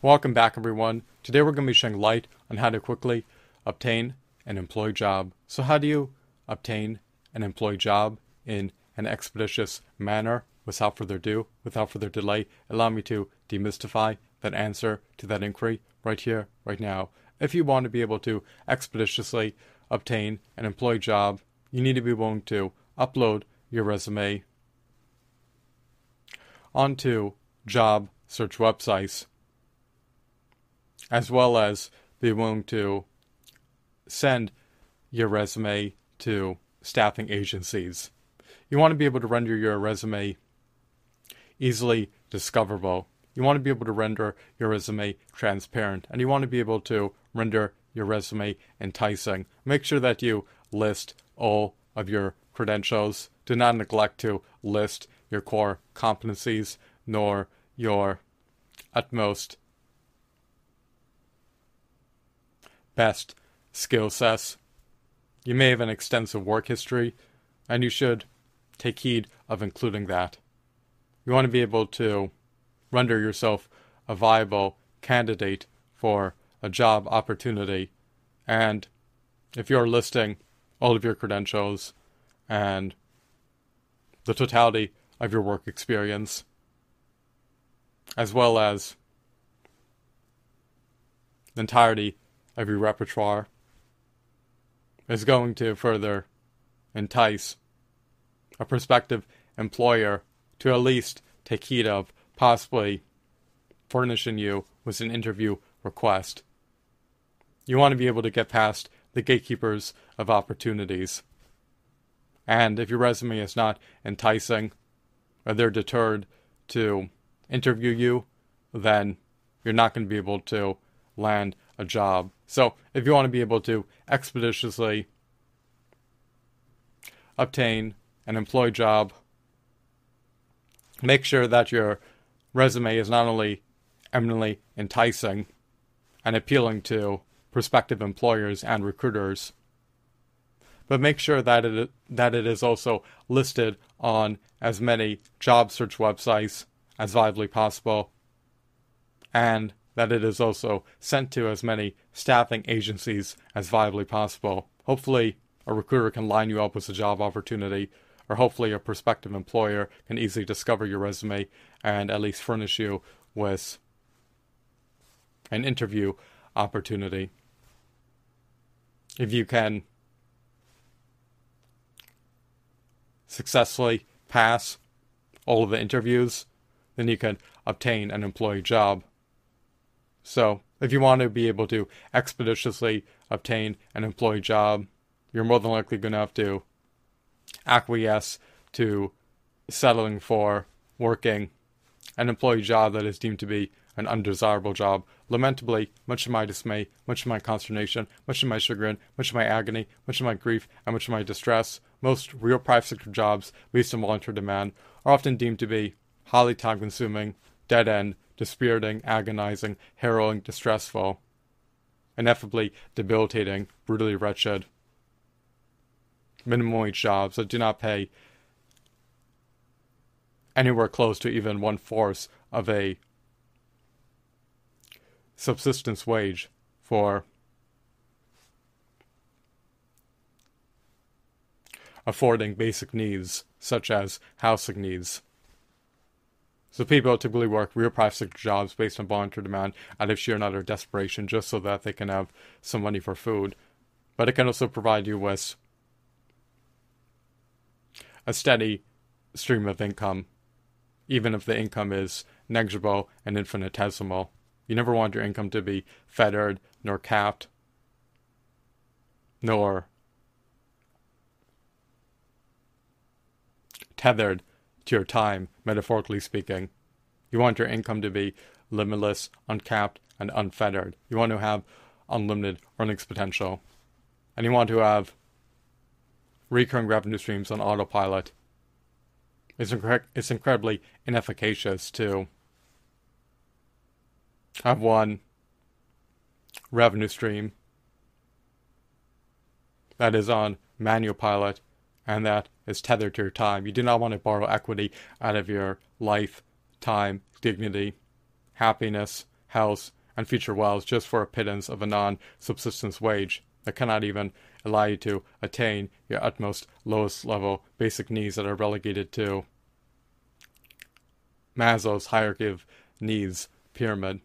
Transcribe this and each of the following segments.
Welcome back, everyone. Today we're going to be shedding light on how to quickly obtain an employee job. So, how do you obtain an employee job in an expeditious manner? Without further ado, without further delay, allow me to demystify that answer to that inquiry right here, right now. If you want to be able to expeditiously obtain an employee job, you need to be willing to upload your resume onto job search websites, as well as be willing to send your resume to staffing agencies. You want to be able to render your resume easily discoverable. You want to be able to render your resume transparent, and you want to be able to render your resume enticing. Make sure that you list all of your credentials. Do not neglect to list your core competencies nor your utmost best skill sets. You may have an extensive work history, and you should take heed of including that. You want to be able to render yourself a viable candidate for a job opportunity. And if you're listing all of your credentials and the totality of your work experience, as well as the entirety your repertoire, is going to further entice a prospective employer to at least take heed of possibly furnishing you with an interview request. You want to be able to get past the gatekeepers of opportunities. And if your resume is not enticing, or they're deterred to interview you, then you're not going to be able to land a job. So, if you want to be able to expeditiously obtain an employee job, make sure that your resume is not only eminently enticing and appealing to prospective employers and recruiters, but make sure that it that it is also listed on as many job search websites as viably possible, and that it is also sent to as many staffing agencies as viably possible. Hopefully, a recruiter can line you up with a job opportunity, or hopefully, a prospective employer can easily discover your resume and at least furnish you with an interview opportunity. If you can successfully pass all of the interviews, then you can obtain an employee job. So, if you want to be able to expeditiously obtain an employee job, you're more than likely going to have to acquiesce to settling for working an employee job that is deemed to be an undesirable job. Lamentably, much of my dismay, much of my consternation, much of my chagrin, much of my agony, much of my grief, and much of my distress, most real private sector jobs based on voluntary demand are often deemed to be highly time consuming, dead end, dispiriting, agonizing, harrowing, distressful, ineffably debilitating, brutally wretched. Minimum wage jobs that do not pay anywhere close to even one fourth of a subsistence wage for affording basic needs such as housing needs. So people typically work real private jobs based on voluntary demand out of sheer and utter desperation just so that they can have some money for food. But it can also provide you with a steady stream of income, even if the income is negligible and infinitesimal. You never want your income to be fettered, nor capped, nor tethered to your time, metaphorically speaking. You want your income to be limitless, uncapped, and unfettered. You want to have unlimited earnings potential. And you want to have recurring revenue streams on autopilot. It's, incre- it's incredibly inefficacious to have one revenue stream that is on manual pilot and that is tethered to your time. You do not want to borrow equity out of your life, time, dignity, happiness, house, and future wealth just for a pittance of a non subsistence wage that cannot even allow you to attain your utmost lowest level basic needs that are relegated to Maslow's hierarchy of needs pyramid.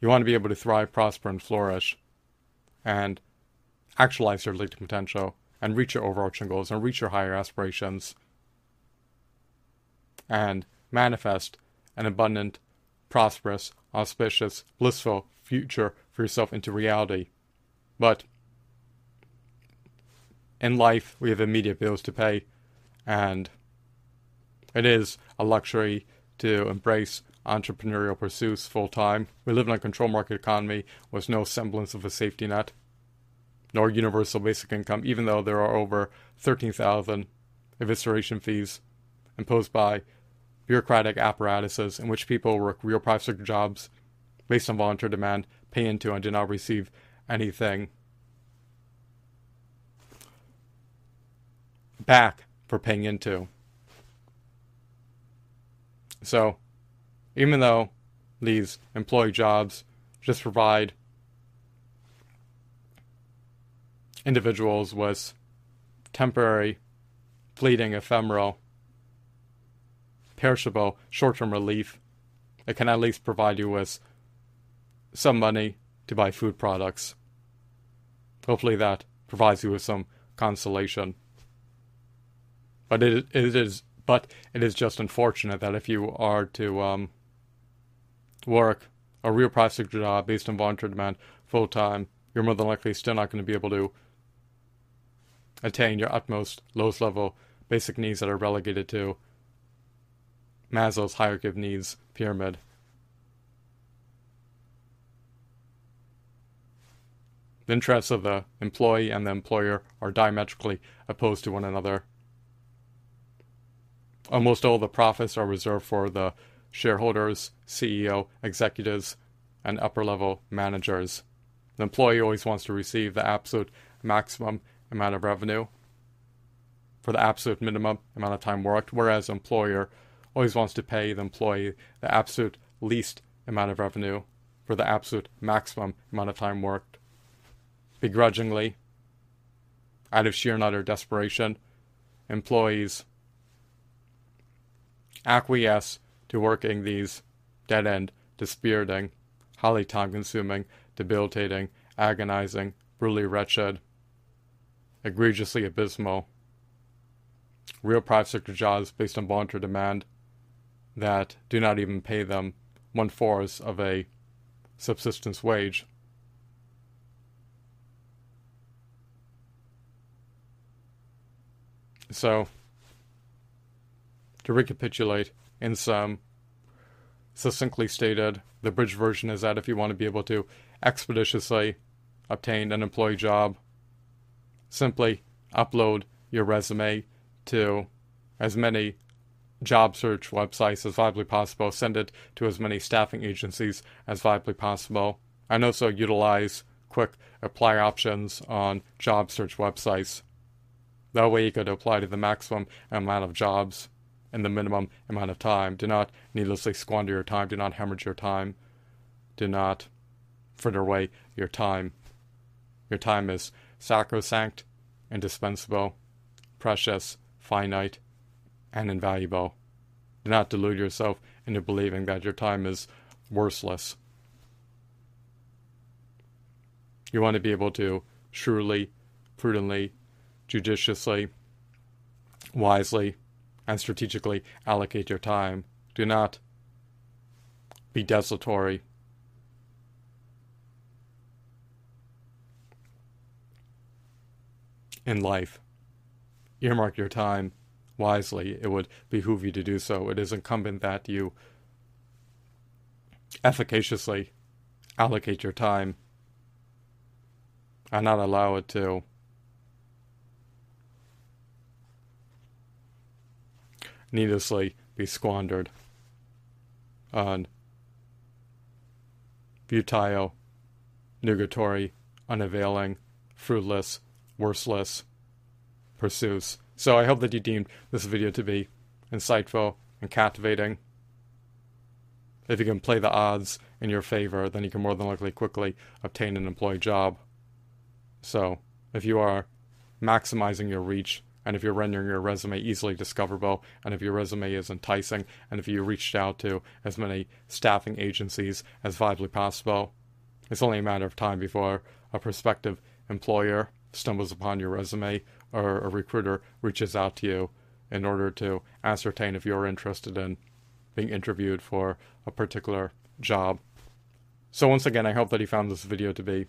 You want to be able to thrive, prosper, and flourish, and actualize your latent potential, and reach your overarching goals, and reach your higher aspirations, and manifest an abundant, prosperous, auspicious, blissful future for yourself into reality. But in life, we have immediate bills to pay, and it is a luxury to embrace entrepreneurial pursuits full time. We live in a control market economy with no semblance of a safety net, nor universal basic income, even though there are over 13,000 evisceration fees imposed by bureaucratic apparatuses in which people work real private sector jobs based on volunteer demand, pay into, and do not receive anything back for paying into. So, even though these employee jobs just provide individuals was temporary, fleeting, ephemeral, perishable, short term relief, it can at least provide you with some money to buy food products. Hopefully, that provides you with some consolation. But it, it is but it is just unfortunate that if you are to um, work a real plastic job based on volunteer demand full time, you're more than likely still not going to be able to attain your utmost lowest level basic needs that are relegated to Maslow's hierarchy of needs pyramid. The interests of the employee and the employer are diametrically opposed to one another. Almost all the profits are reserved for the shareholders, CEO, executives, and upper level managers. The employee always wants to receive the absolute maximum amount of revenue for the absolute minimum amount of time worked, whereas employer always wants to pay the employee the absolute least amount of revenue for the absolute maximum amount of time worked. Begrudgingly, out of sheer and utter desperation, employees acquiesce to working these dead end, dispiriting, highly time consuming, debilitating, agonizing, brutally wretched, egregiously abysmal, real private sector jobs based on voluntary demand that do not even pay them one fourth of a subsistence wage. So, to recapitulate in some succinctly stated, the bridge version is that if you want to be able to expeditiously obtain an employee job, simply upload your resume to as many job search websites as viably possible, send it to as many staffing agencies as viably possible, and also utilize quick apply options on job search websites. That way you could apply to the maximum amount of jobs in the minimum amount of time. Do not needlessly squander your time. Do not hemorrhage your time. Do not fritter away your time. Your time is sacrosanct, indispensable, precious, finite, and invaluable. Do not delude yourself into believing that your time is worthless. You want to be able to shrewdly, prudently, judiciously, wisely, and strategically allocate your time. Do not be desultory. In life, earmark your time wisely. It would behoove you to do so. It is incumbent that you efficaciously allocate your time and not allow it to needlessly be squandered on futile, nugatory, unavailing, fruitless, worthless pursuits. So I hope that you deemed this video to be insightful and captivating. if you can play the odds in your favor, then you can more than likely quickly obtain an employee job. So, if you are maximizing your reach, and if you're rendering your resume easily discoverable, and if your resume is enticing, and if you reached out to as many staffing agencies as viably possible, it's only a matter of time before a prospective employer stumbles upon your resume or a recruiter reaches out to you in order to ascertain if you're interested in being interviewed for a particular job. So, once again, I hope that you found this video to be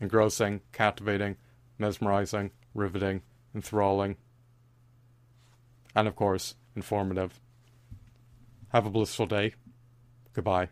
engrossing, captivating, mesmerizing, riveting, enthralling, and of course, informative. Have a blissful day. Goodbye.